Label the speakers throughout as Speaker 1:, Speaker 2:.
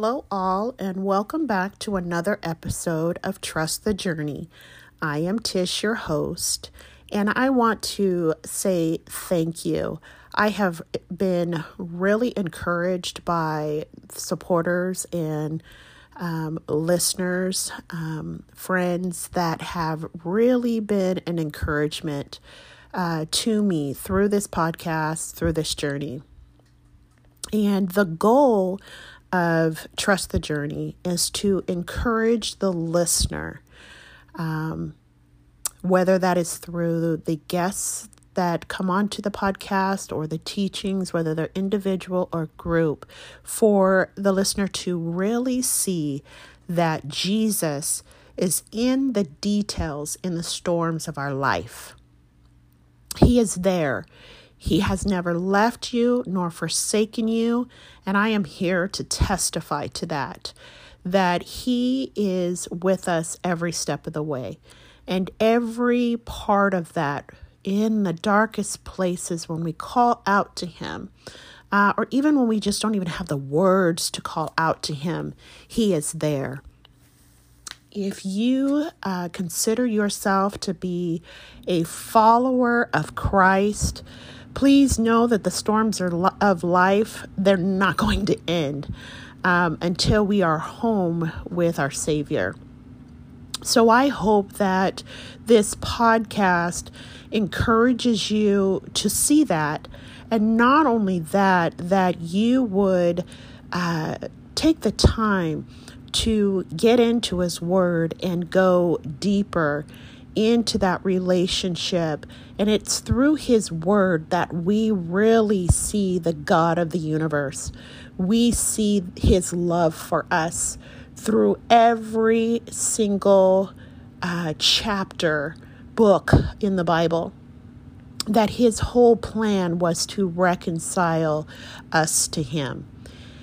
Speaker 1: Hello, all, and welcome back to another episode of Trust the Journey. I am Tish, your host, and I want to say thank you. I have been really encouraged by supporters and um, listeners, um, friends that have really been an encouragement uh, to me through this podcast, through this journey. And the goal of Trust the Journey is to encourage the listener, um, whether that is through the guests that come onto the podcast or the teachings, whether they're individual or group, for the listener to really see that Jesus is in the details in the storms of our life. He is there. He has never left you nor forsaken you. And I am here to testify to that, that He is with us every step of the way. And every part of that in the darkest places when we call out to Him, uh, or even when we just don't even have the words to call out to Him, He is there. If you uh, consider yourself to be a follower of Christ, please know that the storms are of life they're not going to end um, until we are home with our Savior. So I hope that this podcast encourages you to see that. And not only that, that you would uh, take the time to get into His Word and go deeper into that relationship. And it's through His Word that we really see the God of the universe. We see His love for us through every single uh, chapter, book in the Bible. That His whole plan was to reconcile us to Him.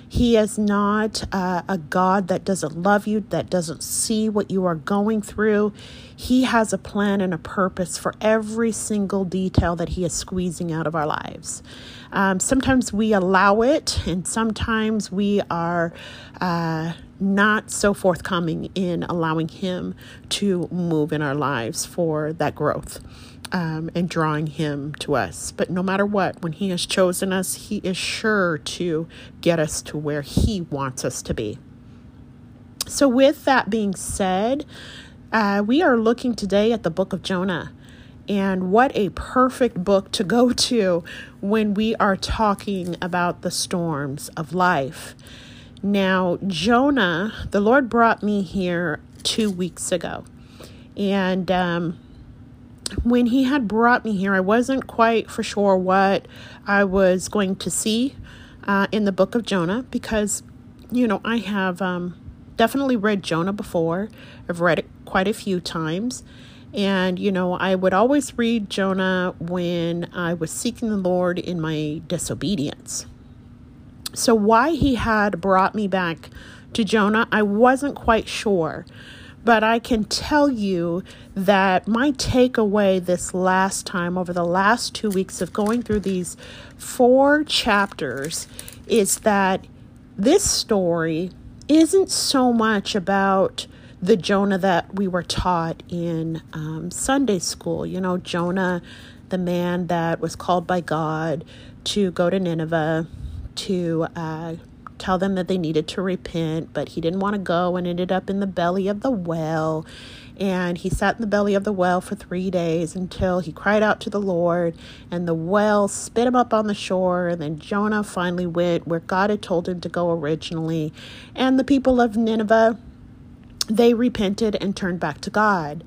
Speaker 1: He is not uh, a God that doesn't love you, that doesn't see what you are going through. He has a plan and a purpose for every single detail that He is squeezing out of our lives. Um, sometimes we allow it, and sometimes we are uh, not so forthcoming in allowing Him to move in our lives for that growth um, and drawing Him to us. But no matter what, when He has chosen us, He is sure to get us to where He wants us to be. So, with that being said, uh, we are looking today at the book of Jonah. And what a perfect book to go to when we are talking about the storms of life. Now, Jonah, the Lord brought me here two weeks ago. And um, when he had brought me here, I wasn't quite for sure what I was going to see uh, in the book of Jonah because, you know, I have um, definitely read Jonah before. I've read it quite a few times. And, you know, I would always read Jonah when I was seeking the Lord in my disobedience. So, why he had brought me back to Jonah, I wasn't quite sure. But I can tell you that my takeaway this last time, over the last two weeks of going through these four chapters, is that this story isn't so much about the Jonah that we were taught in um, Sunday school. You know, Jonah, the man that was called by God to go to Nineveh to uh, tell them that they needed to repent, but he didn't want to go and ended up in the belly of the well. And he sat in the belly of the well for three days until he cried out to the Lord, and the well spit him up on the shore. And then Jonah finally went where God had told him to go originally. And the people of Nineveh, they repented and turned back to God.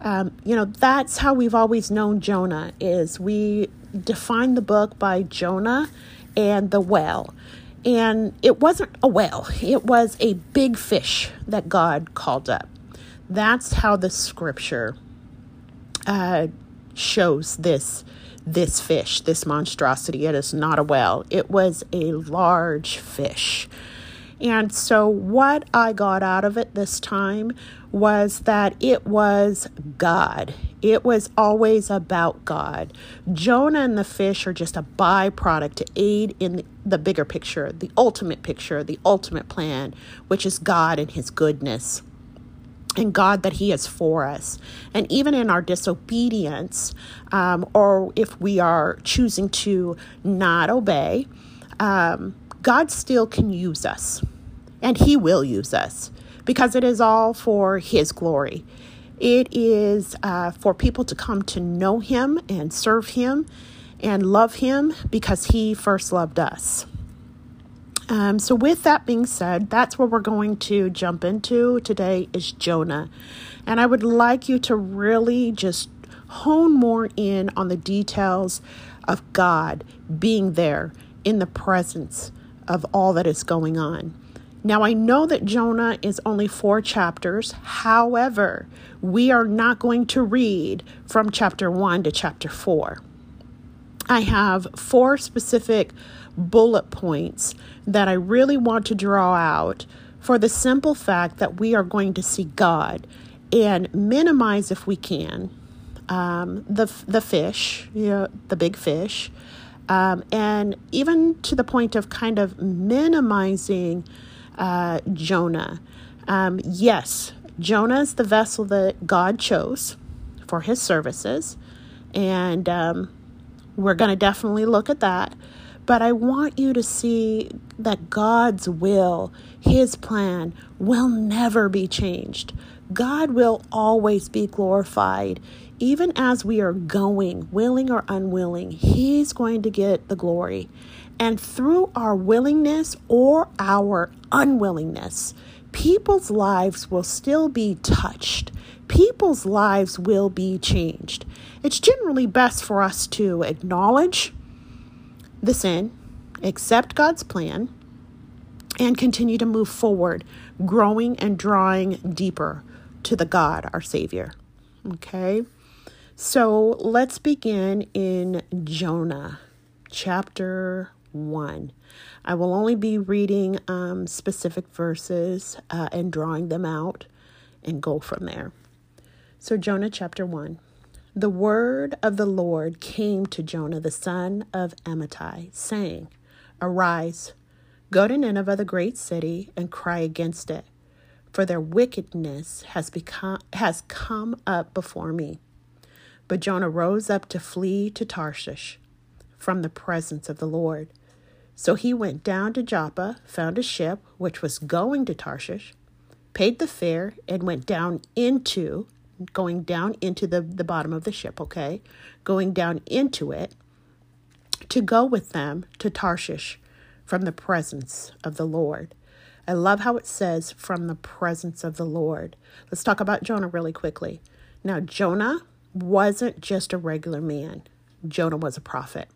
Speaker 1: Um, you know, that's how we've always known Jonah is we define the book by Jonah and the well. And it wasn't a whale, it was a big fish that God called up. That's how the scripture uh, shows this this fish, this monstrosity. It is not a whale. It was a large fish. And so, what I got out of it this time was that it was God. It was always about God. Jonah and the fish are just a byproduct to aid in the bigger picture, the ultimate picture, the ultimate plan, which is God and His goodness and God that He is for us. And even in our disobedience, um, or if we are choosing to not obey, um, God still can use us, and He will use us because it is all for His glory. It is uh, for people to come to know Him and serve Him and love Him because He first loved us. Um, so, with that being said, that's what we're going to jump into today is Jonah. And I would like you to really just hone more in on the details of God being there in the presence of all that is going on. Now, I know that Jonah is only four chapters. However, we are not going to read from chapter one to chapter four. I have four specific bullet points that I really want to draw out for the simple fact that we are going to see God and minimize, if we can, um, the the fish, you know, the big fish, um, and even to the point of kind of minimizing uh, Jonah. Um, yes, Jonah is the vessel that God chose for His services, and um, we're going to definitely look at that. But I want you to see that God's will, His plan, will never be changed. God will always be glorified. Even as we are going, willing or unwilling, He's going to get the glory. And through our willingness or our unwillingness, people's lives will still be touched. People's lives will be changed. It's generally best for us to acknowledge the sin, accept God's plan, and continue to move forward, growing and drawing deeper to the God, our Savior. Okay, so let's begin in Jonah chapter 1. I will only be reading um, specific verses uh, and drawing them out and go from there. So, Jonah chapter 1. The word of the Lord came to Jonah the son of Amittai, saying, Arise, go to Nineveh, the great city, and cry against it, for their wickedness has become has come up before me. But Jonah rose up to flee to Tarshish from the presence of the Lord. So he went down to Joppa, found a ship which was going to Tarshish, paid the fare, and went down into going down into the, the bottom of the ship, okay? Going down into it to go with them to Tarshish from the presence of the Lord. I love how it says from the presence of the Lord. Let's talk about Jonah really quickly. Now, Jonah wasn't just a regular man, Jonah was a prophet.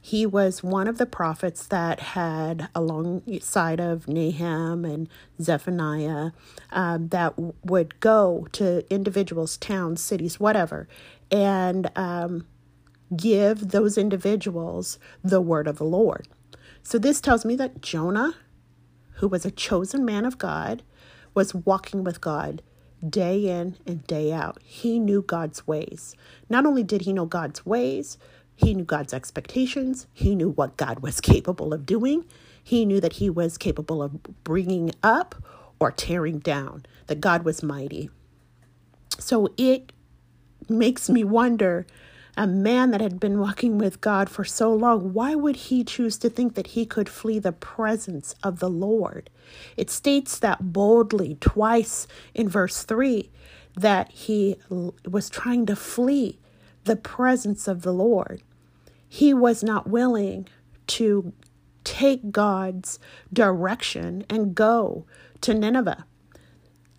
Speaker 1: He was one of the prophets that had, alongside of Nahum and Zephaniah, um, that would go to individuals, towns, cities, whatever, and um, give those individuals the word of the Lord. So this tells me that Jonah, who was a chosen man of God, was walking with God day in and day out. He knew God's ways. Not only did he know God's ways, he knew God's expectations. He knew what God was capable of doing. He knew that he was capable of bringing up or tearing down, that God was mighty. So it makes me wonder a man that had been walking with God for so long, why would he choose to think that he could flee the presence of the Lord? It states that boldly twice in verse 3 that he was trying to flee the presence of the Lord he was not willing to take God's direction and go to Nineveh.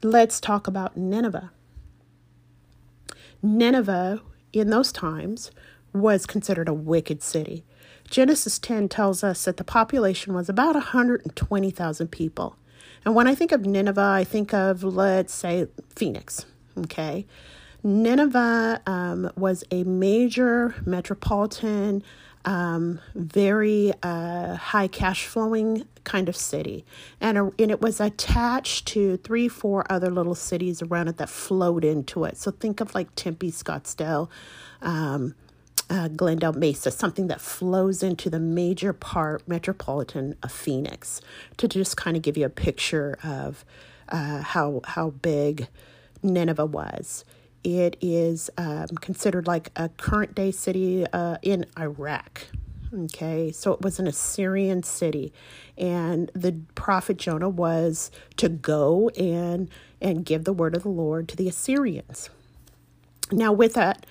Speaker 1: Let's talk about Nineveh. Nineveh, in those times, was considered a wicked city. Genesis 10 tells us that the population was about 120,000 people. And when I think of Nineveh, I think of, let's say, Phoenix. Okay. Nineveh um, was a major metropolitan, um, very uh, high cash flowing kind of city. And, a, and it was attached to three, four other little cities around it that flowed into it. So think of like Tempe, Scottsdale, um, uh, Glendale Mesa, something that flows into the major part metropolitan of Phoenix, to just kind of give you a picture of uh, how how big Nineveh was. It is um, considered like a current day city uh, in Iraq. Okay, so it was an Assyrian city, and the prophet Jonah was to go and and give the word of the Lord to the Assyrians. Now, with that,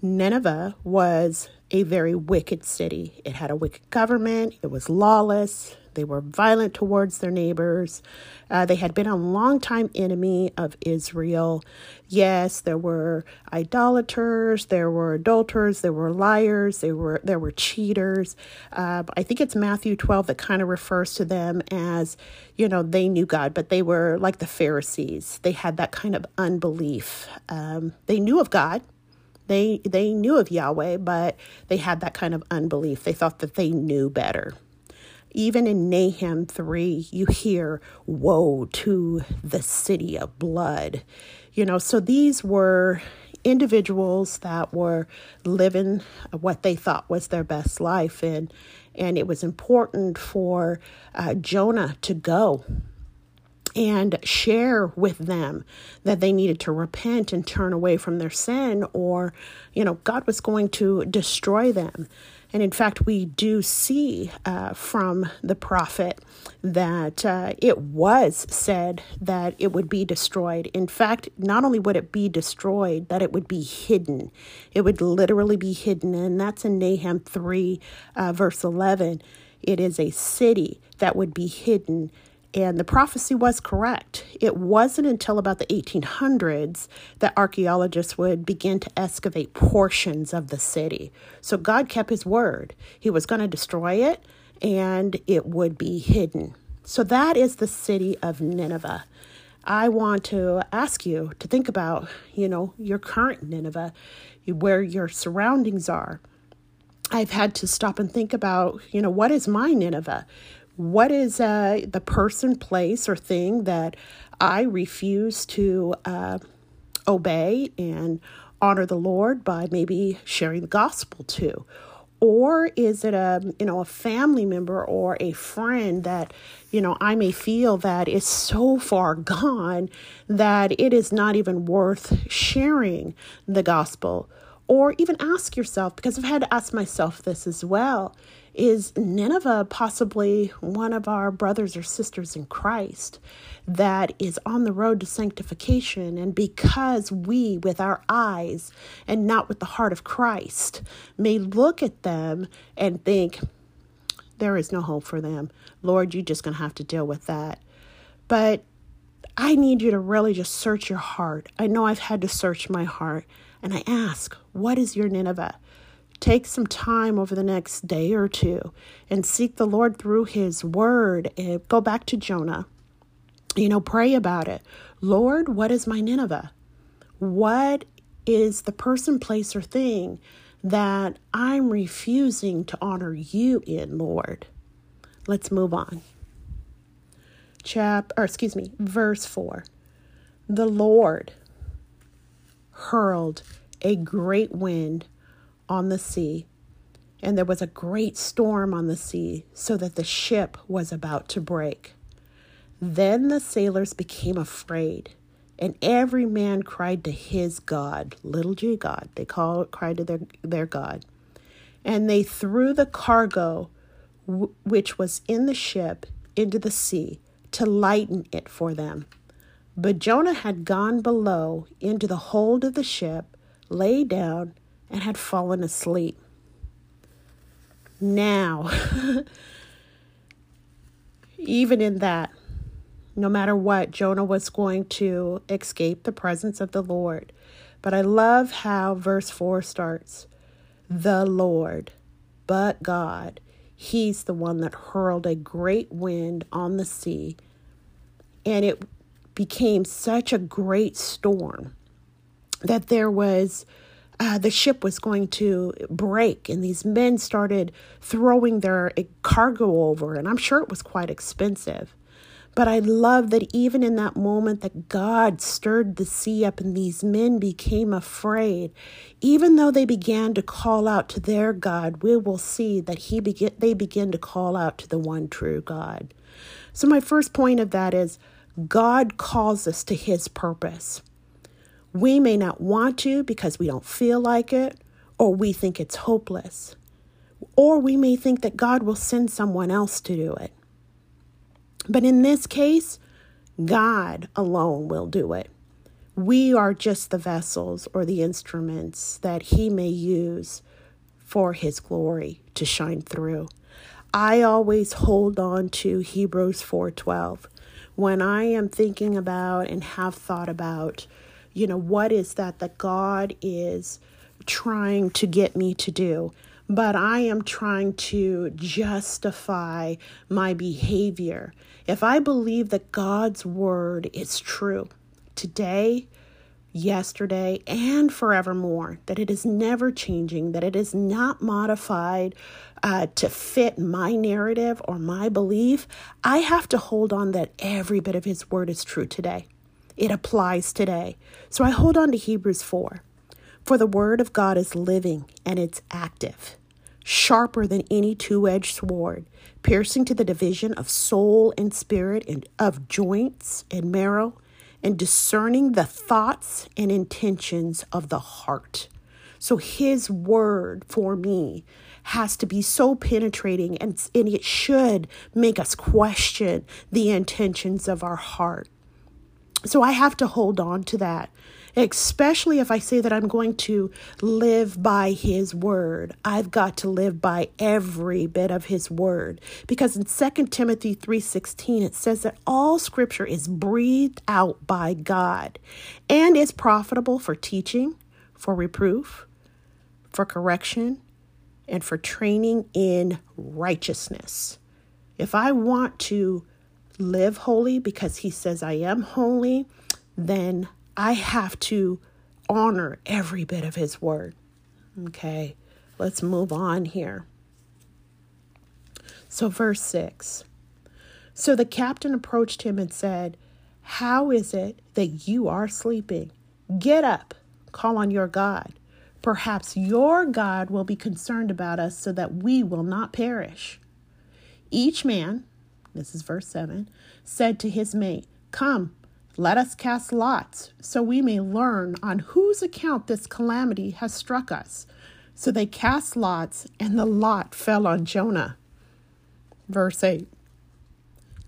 Speaker 1: Nineveh was a very wicked city. It had a wicked government. It was lawless. They were violent towards their neighbors. Uh, they had been a long-time enemy of Israel. Yes, there were idolaters, there were adulterers, there were liars, there were there were cheaters. Uh, I think it's Matthew 12 that kind of refers to them as, you know, they knew God, but they were like the Pharisees. They had that kind of unbelief. Um, they knew of God, they they knew of Yahweh, but they had that kind of unbelief. They thought that they knew better. Even in Nahum 3, you hear, Woe to the city of blood. You know, so these were individuals that were living what they thought was their best life. And, and it was important for uh, Jonah to go and share with them that they needed to repent and turn away from their sin or you know god was going to destroy them and in fact we do see uh, from the prophet that uh, it was said that it would be destroyed. In fact not only would it be destroyed that it would be hidden. It would literally be hidden. And that's in nahum 3 uh, verse 11 it is a city that would be hidden and the prophecy was correct. It wasn't until about the 1800s that archaeologists would begin to excavate portions of the city. So God kept his word. He was going to destroy it and it would be hidden. So that is the city of Nineveh. I want to ask you to think about, you know, your current Nineveh, where your surroundings are. I've had to stop and think about, you know, what is my Nineveh? What is uh, the person, place, or thing that I refuse to uh, obey and honor the Lord by maybe sharing the gospel to? Or is it a you know a family member or a friend that you know I may feel that is so far gone that it is not even worth sharing the gospel? Or even ask yourself, because I've had to ask myself this as well is Nineveh possibly one of our brothers or sisters in Christ that is on the road to sanctification? And because we, with our eyes and not with the heart of Christ, may look at them and think, there is no hope for them. Lord, you're just going to have to deal with that. But I need you to really just search your heart. I know I've had to search my heart. And I ask, what is your Nineveh? Take some time over the next day or two and seek the Lord through His Word. And go back to Jonah. You know, pray about it. Lord, what is my Nineveh? What is the person, place, or thing that I'm refusing to honor you in, Lord? Let's move on. Chap, or excuse me, verse 4. The Lord hurled a great wind on the sea, and there was a great storm on the sea, so that the ship was about to break. Then the sailors became afraid, and every man cried to his God, little g God. They call cried to their, their God. And they threw the cargo w- which was in the ship into the sea to lighten it for them. But Jonah had gone below into the hold of the ship, lay down, and had fallen asleep. Now, even in that, no matter what, Jonah was going to escape the presence of the Lord. But I love how verse 4 starts The Lord, but God, He's the one that hurled a great wind on the sea, and it became such a great storm that there was uh, the ship was going to break, and these men started throwing their cargo over, and I'm sure it was quite expensive. But I love that even in that moment that God stirred the sea up and these men became afraid. Even though they began to call out to their God, we will see that he begin, they begin to call out to the one true God. So my first point of that is God calls us to his purpose. We may not want to because we don't feel like it or we think it's hopeless. Or we may think that God will send someone else to do it. But in this case, God alone will do it. We are just the vessels or the instruments that He may use for His glory to shine through. I always hold on to Hebrews 4:12 when I am thinking about and have thought about, you know, what is that that God is trying to get me to do but I am trying to justify my behavior. If I believe that God's word is true today, yesterday, and forevermore, that it is never changing, that it is not modified uh, to fit my narrative or my belief, I have to hold on that every bit of His word is true today. It applies today. So I hold on to Hebrews 4. For the word of God is living and it's active, sharper than any two edged sword, piercing to the division of soul and spirit, and of joints and marrow, and discerning the thoughts and intentions of the heart. So his word for me has to be so penetrating and, and it should make us question the intentions of our heart. So I have to hold on to that especially if I say that I'm going to live by his word. I've got to live by every bit of his word because in 2 Timothy 3:16 it says that all scripture is breathed out by God and is profitable for teaching, for reproof, for correction, and for training in righteousness. If I want to live holy because he says I am holy, then I have to honor every bit of his word. Okay, let's move on here. So, verse 6. So the captain approached him and said, How is it that you are sleeping? Get up, call on your God. Perhaps your God will be concerned about us so that we will not perish. Each man, this is verse 7, said to his mate, Come, let us cast lots, so we may learn on whose account this calamity has struck us. So they cast lots, and the lot fell on Jonah. Verse 8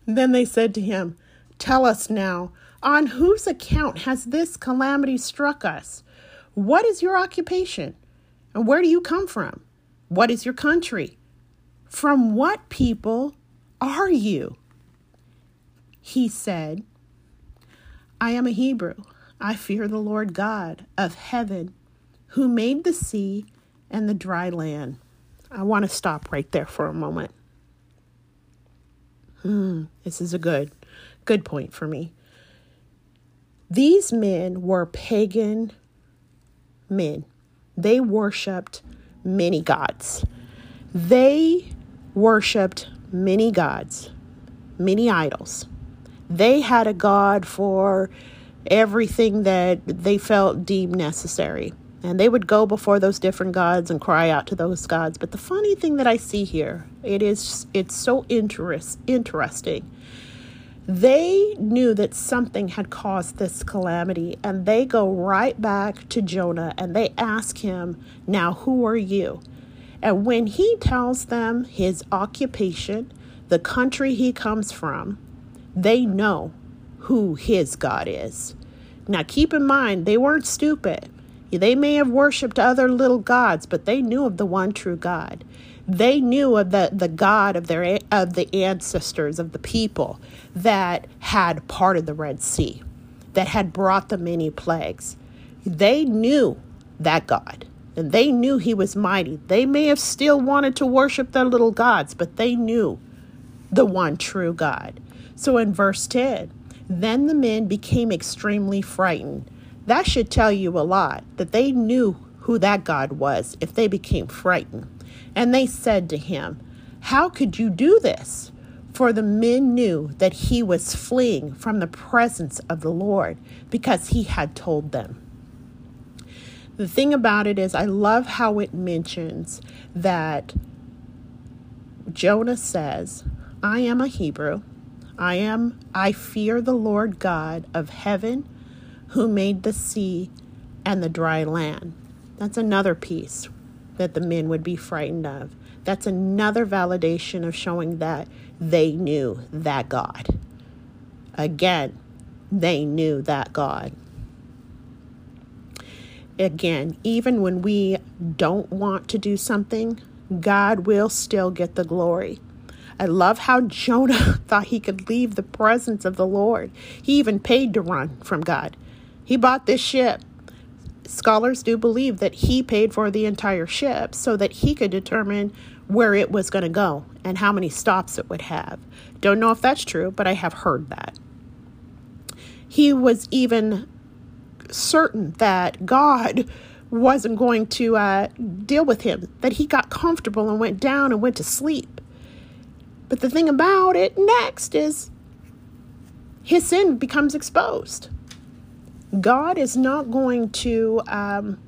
Speaker 1: Then they said to him, Tell us now, on whose account has this calamity struck us? What is your occupation? And where do you come from? What is your country? From what people are you? He said, I am a Hebrew. I fear the Lord God of heaven, who made the sea and the dry land. I want to stop right there for a moment. Hmm, this is a good, good point for me. These men were pagan men. They worshiped many gods. They worshiped many gods, many idols. They had a God for everything that they felt deemed necessary. And they would go before those different gods and cry out to those gods. But the funny thing that I see here, it is it's so interest, interesting. They knew that something had caused this calamity, and they go right back to Jonah and they ask him, Now, who are you? And when he tells them his occupation, the country he comes from, they know who his God is. Now, keep in mind, they weren't stupid. They may have worshiped other little gods, but they knew of the one true God. They knew of the, the God of their of the ancestors of the people that had parted the Red Sea, that had brought the many plagues. They knew that God, and they knew he was mighty. They may have still wanted to worship their little gods, but they knew the one true God. So in verse 10, then the men became extremely frightened. That should tell you a lot that they knew who that God was if they became frightened. And they said to him, How could you do this? For the men knew that he was fleeing from the presence of the Lord because he had told them. The thing about it is, I love how it mentions that Jonah says, I am a Hebrew. I am, I fear the Lord God of heaven who made the sea and the dry land. That's another piece that the men would be frightened of. That's another validation of showing that they knew that God. Again, they knew that God. Again, even when we don't want to do something, God will still get the glory. I love how Jonah thought he could leave the presence of the Lord. He even paid to run from God. He bought this ship. Scholars do believe that he paid for the entire ship so that he could determine where it was going to go and how many stops it would have. Don't know if that's true, but I have heard that. He was even certain that God wasn't going to uh, deal with him, that he got comfortable and went down and went to sleep. But the thing about it next is his sin becomes exposed. God is not going to um,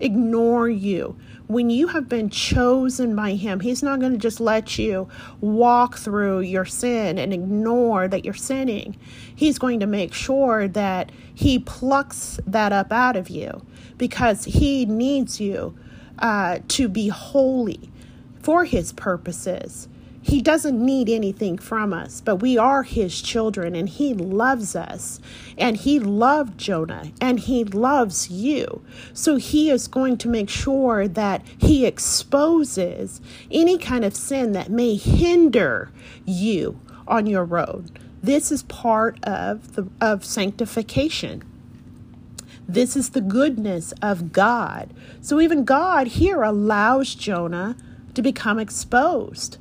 Speaker 1: ignore you. When you have been chosen by Him, He's not going to just let you walk through your sin and ignore that you're sinning. He's going to make sure that He plucks that up out of you because He needs you uh, to be holy for His purposes. He doesn't need anything from us, but we are his children and he loves us. And he loved Jonah and he loves you. So he is going to make sure that he exposes any kind of sin that may hinder you on your road. This is part of the of sanctification. This is the goodness of God. So even God here allows Jonah to become exposed.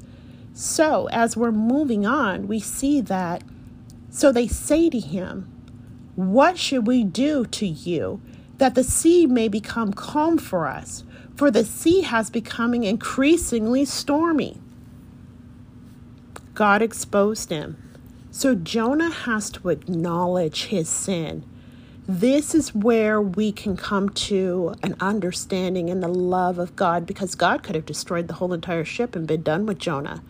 Speaker 1: So, as we're moving on, we see that. So they say to him, What should we do to you that the sea may become calm for us? For the sea has becoming increasingly stormy. God exposed him. So Jonah has to acknowledge his sin. This is where we can come to an understanding and the love of God because God could have destroyed the whole entire ship and been done with Jonah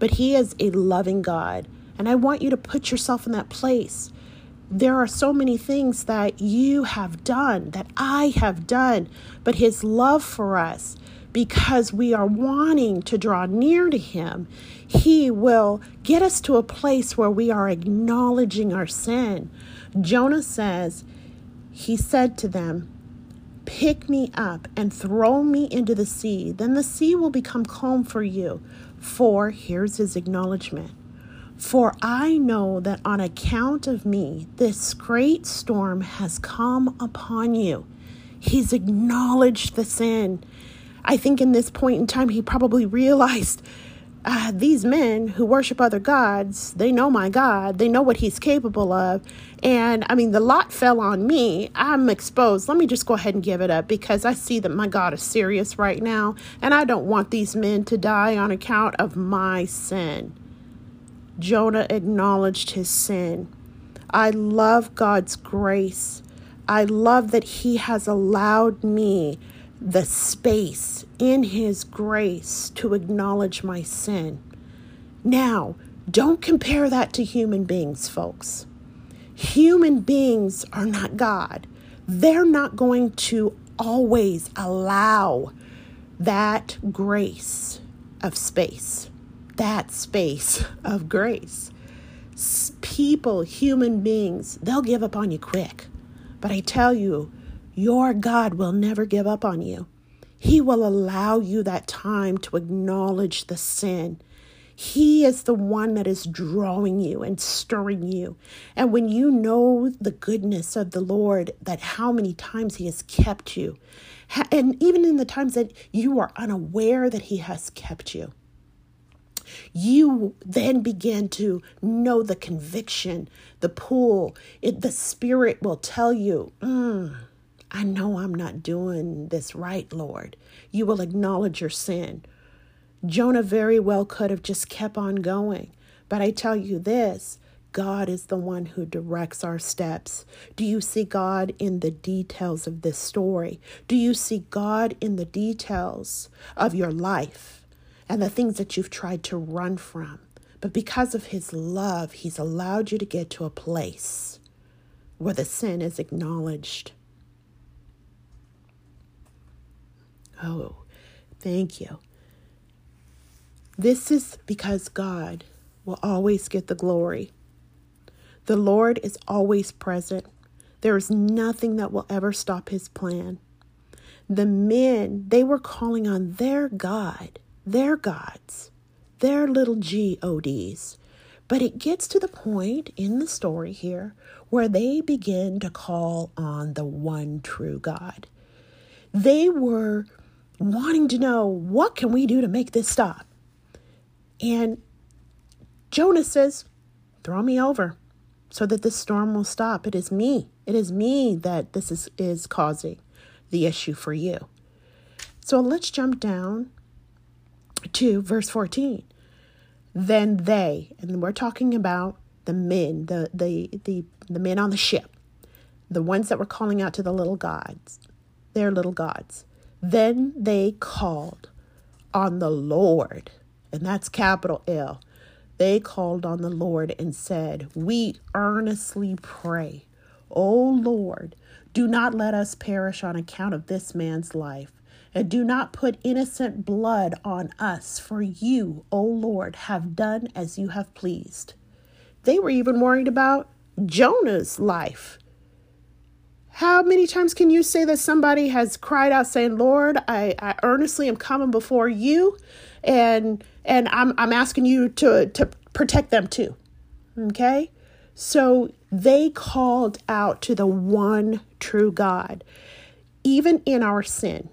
Speaker 1: but He is a loving God. And I want you to put yourself in that place. There are so many things that you have done, that I have done, but His love for us, because we are wanting to draw near to Him, He will get us to a place where we are acknowledging our sin. Jonah says, He said to them, Pick me up and throw me into the sea. Then the sea will become calm for you. For, here's his acknowledgement For I know that on account of me, this great storm has come upon you. He's acknowledged the sin. I think in this point in time, he probably realized uh, these men who worship other gods, they know my God, they know what he's capable of. And I mean, the lot fell on me. I'm exposed. Let me just go ahead and give it up because I see that my God is serious right now. And I don't want these men to die on account of my sin. Jonah acknowledged his sin. I love God's grace. I love that he has allowed me the space in His grace to acknowledge my sin. Now, don't compare that to human beings, folks. Human beings are not God. They're not going to always allow that grace of space, that space of grace. People, human beings, they'll give up on you quick. But I tell you, your God will never give up on you. He will allow you that time to acknowledge the sin. He is the one that is drawing you and stirring you. And when you know the goodness of the Lord, that how many times He has kept you, and even in the times that you are unaware that He has kept you, you then begin to know the conviction, the pull. It, the Spirit will tell you, mm, I know I'm not doing this right, Lord. You will acknowledge your sin. Jonah very well could have just kept on going, But I tell you this God is the one who directs our steps. Do you see God in the details of this story? Do you see God in the details of your life and the things that you've tried to run from? But because of His love, He's allowed you to get to a place where the sin is acknowledged. Oh, thank you. This is because God will always get the glory. The Lord is always present. There is nothing that will ever stop his plan. The men, they were calling on their God, their gods, their little gods. But it gets to the point in the story here where they begin to call on the one true God. They were wanting to know what can we do to make this stop? And Jonah says, Throw me over so that the storm will stop. It is me. It is me that this is, is causing the issue for you. So let's jump down to verse 14. Then they, and we're talking about the men, the, the, the, the men on the ship, the ones that were calling out to the little gods, their little gods. Then they called on the Lord, and that's capital L they called on the Lord and said, We earnestly pray, O Lord, do not let us perish on account of this man's life, and do not put innocent blood on us, for you, O Lord, have done as you have pleased. They were even worried about Jonah's life. How many times can you say that somebody has cried out saying, Lord, I, I earnestly am coming before you and and I'm I'm asking you to to protect them too. Okay? So they called out to the one true God, even in our sin,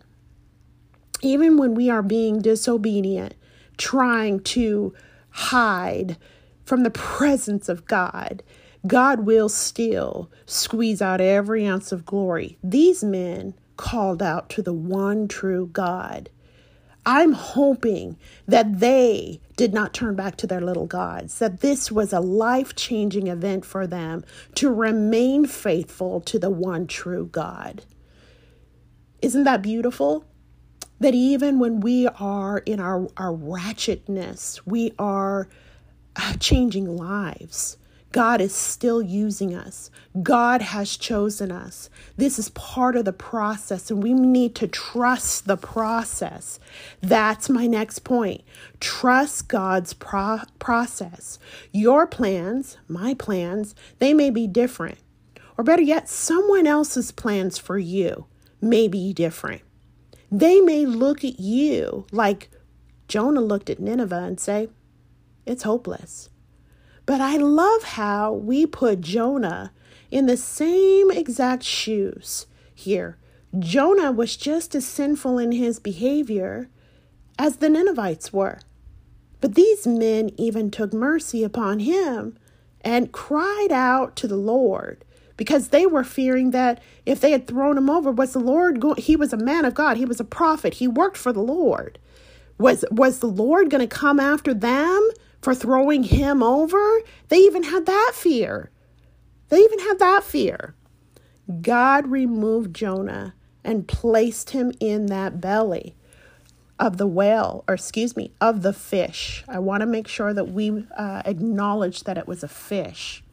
Speaker 1: even when we are being disobedient, trying to hide from the presence of God. God will still squeeze out every ounce of glory. These men called out to the one true God. I'm hoping that they did not turn back to their little gods, that this was a life changing event for them to remain faithful to the one true God. Isn't that beautiful? That even when we are in our, our ratchetness, we are uh, changing lives. God is still using us. God has chosen us. This is part of the process, and we need to trust the process. That's my next point. Trust God's pro- process. Your plans, my plans, they may be different. Or better yet, someone else's plans for you may be different. They may look at you like Jonah looked at Nineveh and say, It's hopeless. But I love how we put Jonah in the same exact shoes here. Jonah was just as sinful in his behavior as the Ninevites were. But these men even took mercy upon him and cried out to the Lord because they were fearing that if they had thrown him over, was the Lord? He was a man of God. He was a prophet. He worked for the Lord. Was was the Lord going to come after them for throwing him over. They even had that fear. They even had that fear. God removed Jonah and placed him in that belly of the whale, or excuse me, of the fish. I want to make sure that we uh, acknowledge that it was a fish.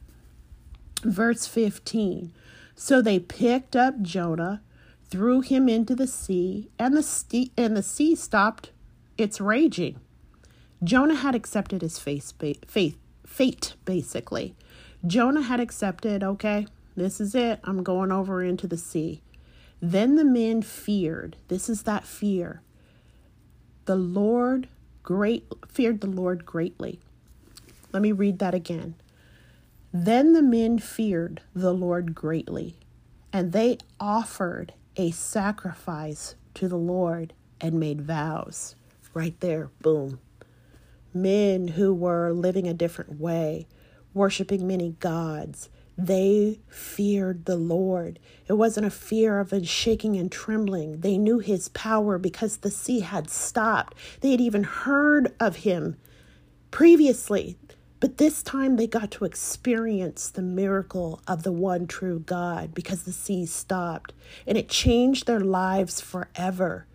Speaker 1: Verse 15 So they picked up Jonah, threw him into the sea, and the, st- and the sea stopped its raging. Jonah had accepted his faith, fate, basically. Jonah had accepted, okay, this is it. I'm going over into the sea. Then the men feared. This is that fear. The Lord great feared the Lord greatly. Let me read that again. Then the men feared the Lord greatly, and they offered a sacrifice to the Lord and made vows. Right there, boom men who were living a different way, worshiping many gods. They feared the Lord. It wasn't a fear of a shaking and trembling. They knew his power because the sea had stopped. They had even heard of him previously, But this time they got to experience the miracle of the one true God because the sea stopped and it changed their lives forever.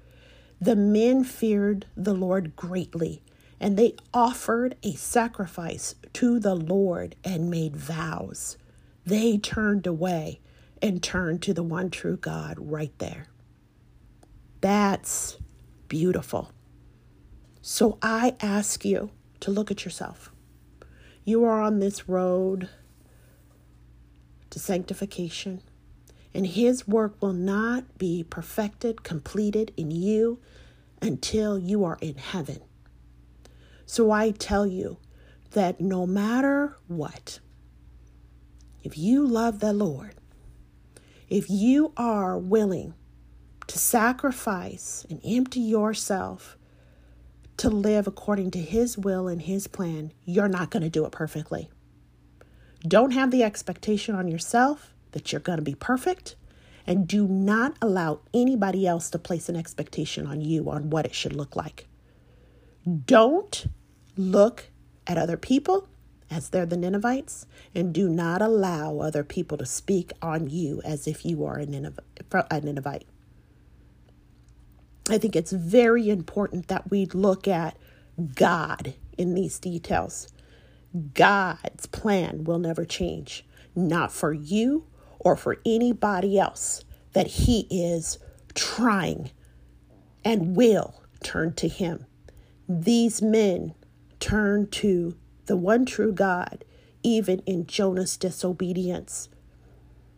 Speaker 1: The men feared the Lord greatly and they offered a sacrifice to the Lord and made vows. They turned away and turned to the one true God right there. That's beautiful. So I ask you to look at yourself. You are on this road to sanctification, and His work will not be perfected, completed in you until you are in heaven. So I tell you that no matter what, if you love the Lord, if you are willing to sacrifice and empty yourself to live according to His will and His plan, you're not going to do it perfectly. Don't have the expectation on yourself that you're going to be perfect, and do not allow anybody else to place an expectation on you on what it should look like. Don't look at other people as they're the Ninevites, and do not allow other people to speak on you as if you are a Ninevite. I think it's very important that we look at God in these details. God's plan will never change, not for you or for anybody else, that He is trying and will turn to Him. These men turn to the one true God, even in Jonah's disobedience.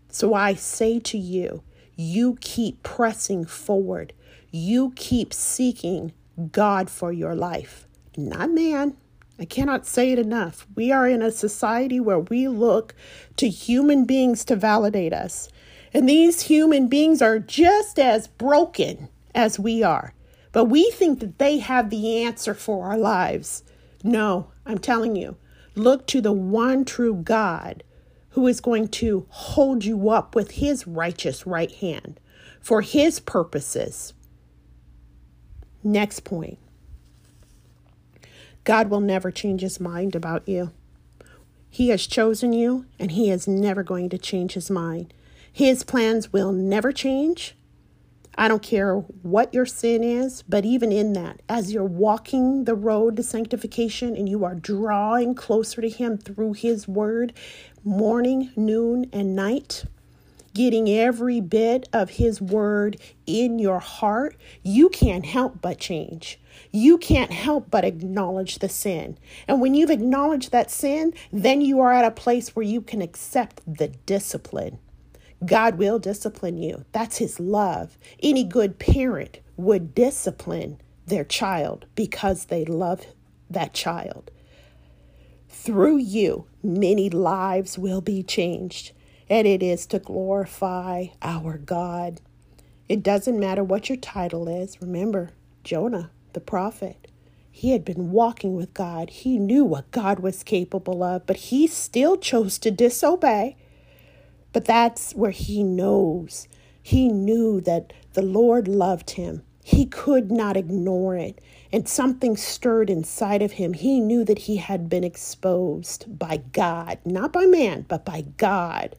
Speaker 1: So I say to you, you keep pressing forward you keep seeking God for your life, not man. I cannot say it enough. We are in a society where we look to human beings to validate us. And these human beings are just as broken as we are. But we think that they have the answer for our lives. No, I'm telling you, look to the one true God who is going to hold you up with his righteous right hand for his purposes. Next point God will never change his mind about you. He has chosen you, and he is never going to change his mind. His plans will never change. I don't care what your sin is, but even in that, as you're walking the road to sanctification and you are drawing closer to Him through His Word, morning, noon, and night, getting every bit of His Word in your heart, you can't help but change. You can't help but acknowledge the sin. And when you've acknowledged that sin, then you are at a place where you can accept the discipline. God will discipline you. That's His love. Any good parent would discipline their child because they love that child. Through you, many lives will be changed and it is to glorify our God. It doesn't matter what your title is. Remember, Jonah, the prophet, he had been walking with God. He knew what God was capable of, but he still chose to disobey. But that's where he knows. He knew that the Lord loved him. He could not ignore it. And something stirred inside of him. He knew that he had been exposed by God, not by man, but by God.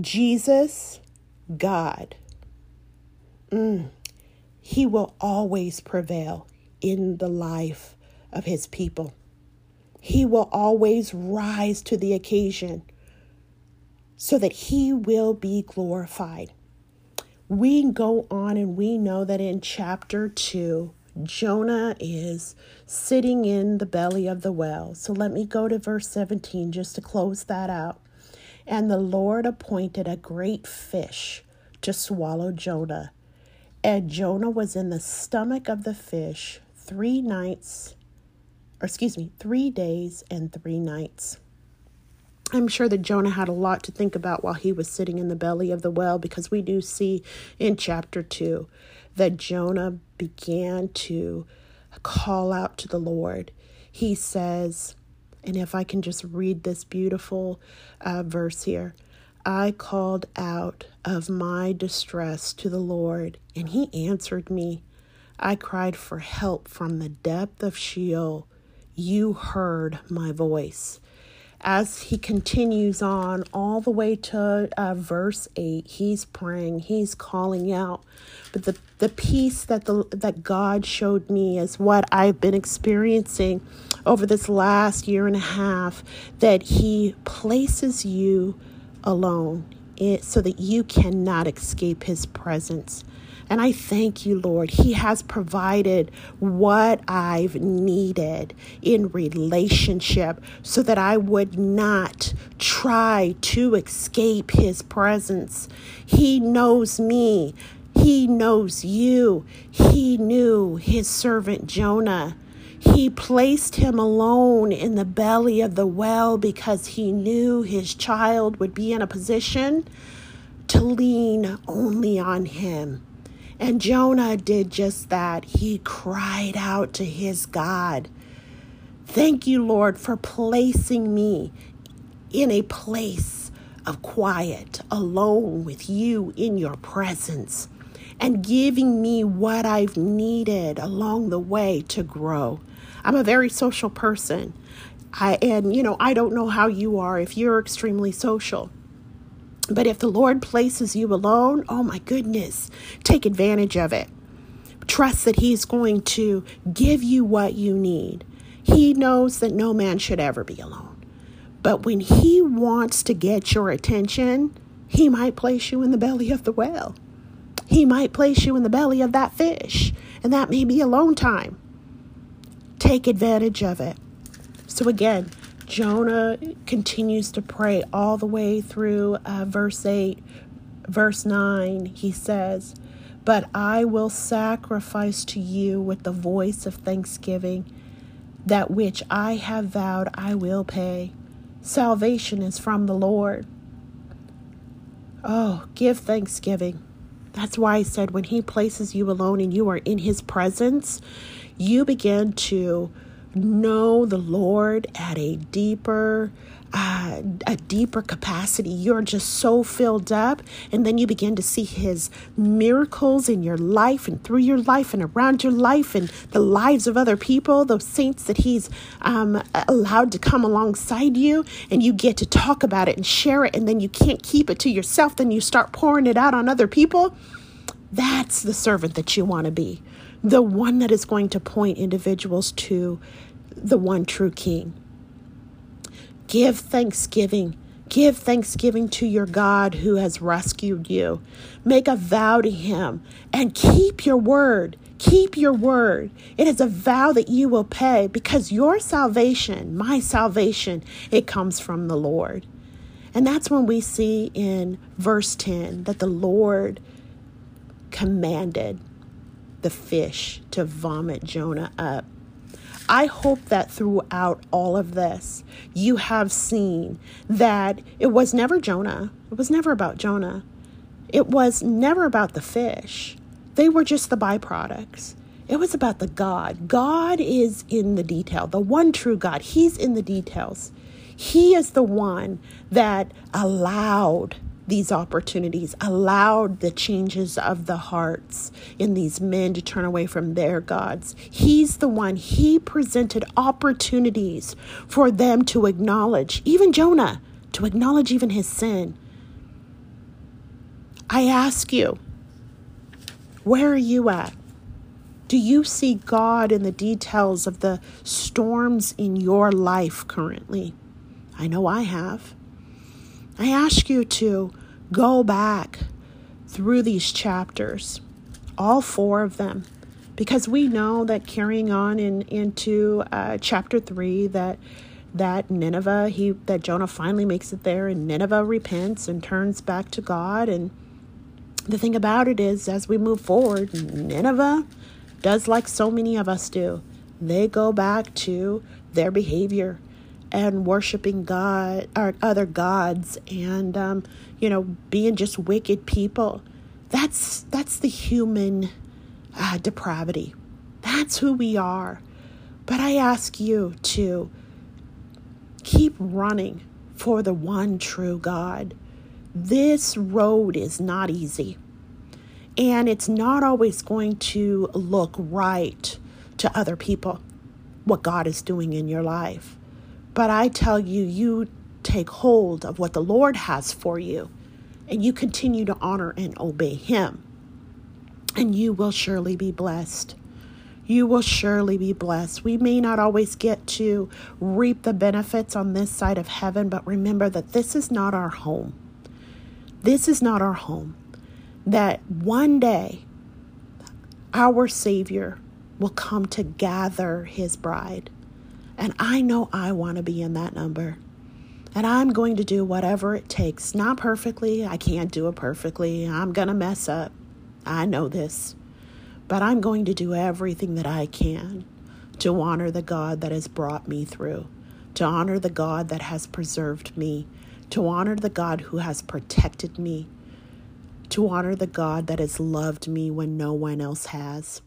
Speaker 1: Jesus, God, mm, He will always prevail in the life of His people. He will always rise to the occasion so that He will be glorified. We go on and we know that in chapter 2, Jonah is sitting in the belly of the well. So let me go to verse 17 just to close that out. And the Lord appointed a great fish to swallow Jonah. And Jonah was in the stomach of the fish three nights, or excuse me, three days and three nights. I'm sure that Jonah had a lot to think about while he was sitting in the belly of the well because we do see in chapter 2 that Jonah began to call out to the Lord. He says, and if I can just read this beautiful uh, verse here I called out of my distress to the Lord, and he answered me. I cried for help from the depth of Sheol. you heard my voice. As he continues on all the way to uh, verse 8, he's praying, he's calling out. But the, the peace that, the, that God showed me is what I've been experiencing over this last year and a half that he places you alone so that you cannot escape his presence. And I thank you, Lord. He has provided what I've needed in relationship so that I would not try to escape His presence. He knows me. He knows you. He knew His servant Jonah. He placed him alone in the belly of the well because he knew his child would be in a position to lean only on him. And Jonah did just that. He cried out to his God. Thank you, Lord, for placing me in a place of quiet, alone with you in your presence, and giving me what I've needed along the way to grow. I'm a very social person. I and you know, I don't know how you are if you're extremely social. But if the Lord places you alone, oh my goodness, take advantage of it. Trust that He's going to give you what you need. He knows that no man should ever be alone. But when He wants to get your attention, He might place you in the belly of the whale. He might place you in the belly of that fish, and that may be alone time. Take advantage of it. So, again, Jonah continues to pray all the way through uh, verse 8. Verse 9, he says, But I will sacrifice to you with the voice of thanksgiving. That which I have vowed I will pay. Salvation is from the Lord. Oh, give thanksgiving. That's why I said when He places you alone and you are in His presence, you begin to know the Lord at a deeper, uh, a deeper capacity. You're just so filled up, and then you begin to see His miracles in your life and through your life and around your life and the lives of other people, those saints that He's um, allowed to come alongside you, and you get to talk about it and share it, and then you can't keep it to yourself. Then you start pouring it out on other people. That's the servant that you want to be the one that is going to point individuals to the one true King. Give thanksgiving. Give thanksgiving to your God who has rescued you. Make a vow to Him and keep your word. Keep your word. It is a vow that you will pay because your salvation, my salvation, it comes from the Lord. And that's when we see in verse 10 that the Lord commanded the fish to vomit Jonah up. I hope that throughout all of this, you have seen that it was never Jonah. It was never about Jonah. It was never about the fish. They were just the byproducts. It was about the God. God is in the detail, the one true God. He's in the details. He is the one that allowed these opportunities, allowed the changes of the hearts in these men to turn away from their gods. He's the one, he presented opportunities for them to acknowledge, even Jonah, to acknowledge even his sin. I ask you, where are you at? Do you see God in the details of the storms in your life currently? I know I have. I ask you to go back through these chapters, all four of them, because we know that carrying on in, into uh, chapter three that that Nineveh, he that Jonah finally makes it there, and Nineveh repents and turns back to God. And the thing about it is, as we move forward, Nineveh does like so many of us do. They go back to their behavior and worshiping God or other gods and um, you know being just wicked people. That's that's the human uh, depravity. That's who we are. But I ask you to keep running for the one true God. This road is not easy. And it's not always going to look right to other people. what God is doing in your life. But I tell you, you take hold of what the Lord has for you and you continue to honor and obey Him, and you will surely be blessed. You will surely be blessed. We may not always get to reap the benefits on this side of heaven, but remember that this is not our home. This is not our home. That one day our Savior will come to gather His bride. And I know I want to be in that number. And I'm going to do whatever it takes. Not perfectly. I can't do it perfectly. I'm going to mess up. I know this. But I'm going to do everything that I can to honor the God that has brought me through, to honor the God that has preserved me, to honor the God who has protected me, to honor the God that has loved me when no one else has.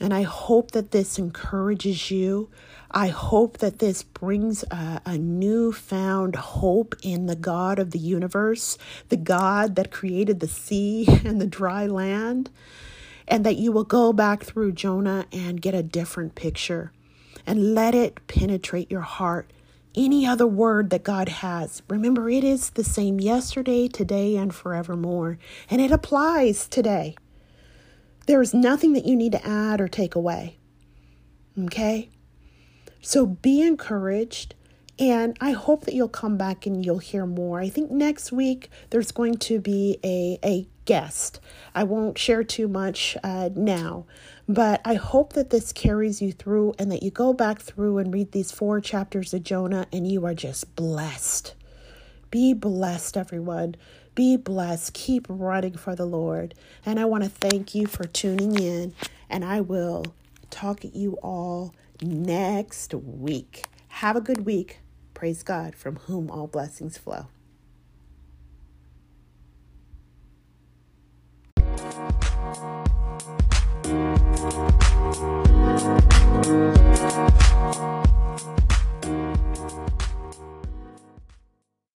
Speaker 1: And I hope that this encourages you. I hope that this brings a, a newfound hope in the God of the universe, the God that created the sea and the dry land, and that you will go back through Jonah and get a different picture and let it penetrate your heart. Any other word that God has, remember it is the same yesterday, today, and forevermore, and it applies today. There is nothing that you need to add or take away. Okay? So be encouraged. And I hope that you'll come back and you'll hear more. I think next week there's going to be a, a guest. I won't share too much uh, now, but I hope that this carries you through and that you go back through and read these four chapters of Jonah and you are just blessed. Be blessed, everyone. Be blessed. Keep running for the Lord. And I want to thank you for tuning in. And I will talk to you all next week. Have a good week. Praise God, from whom all blessings flow.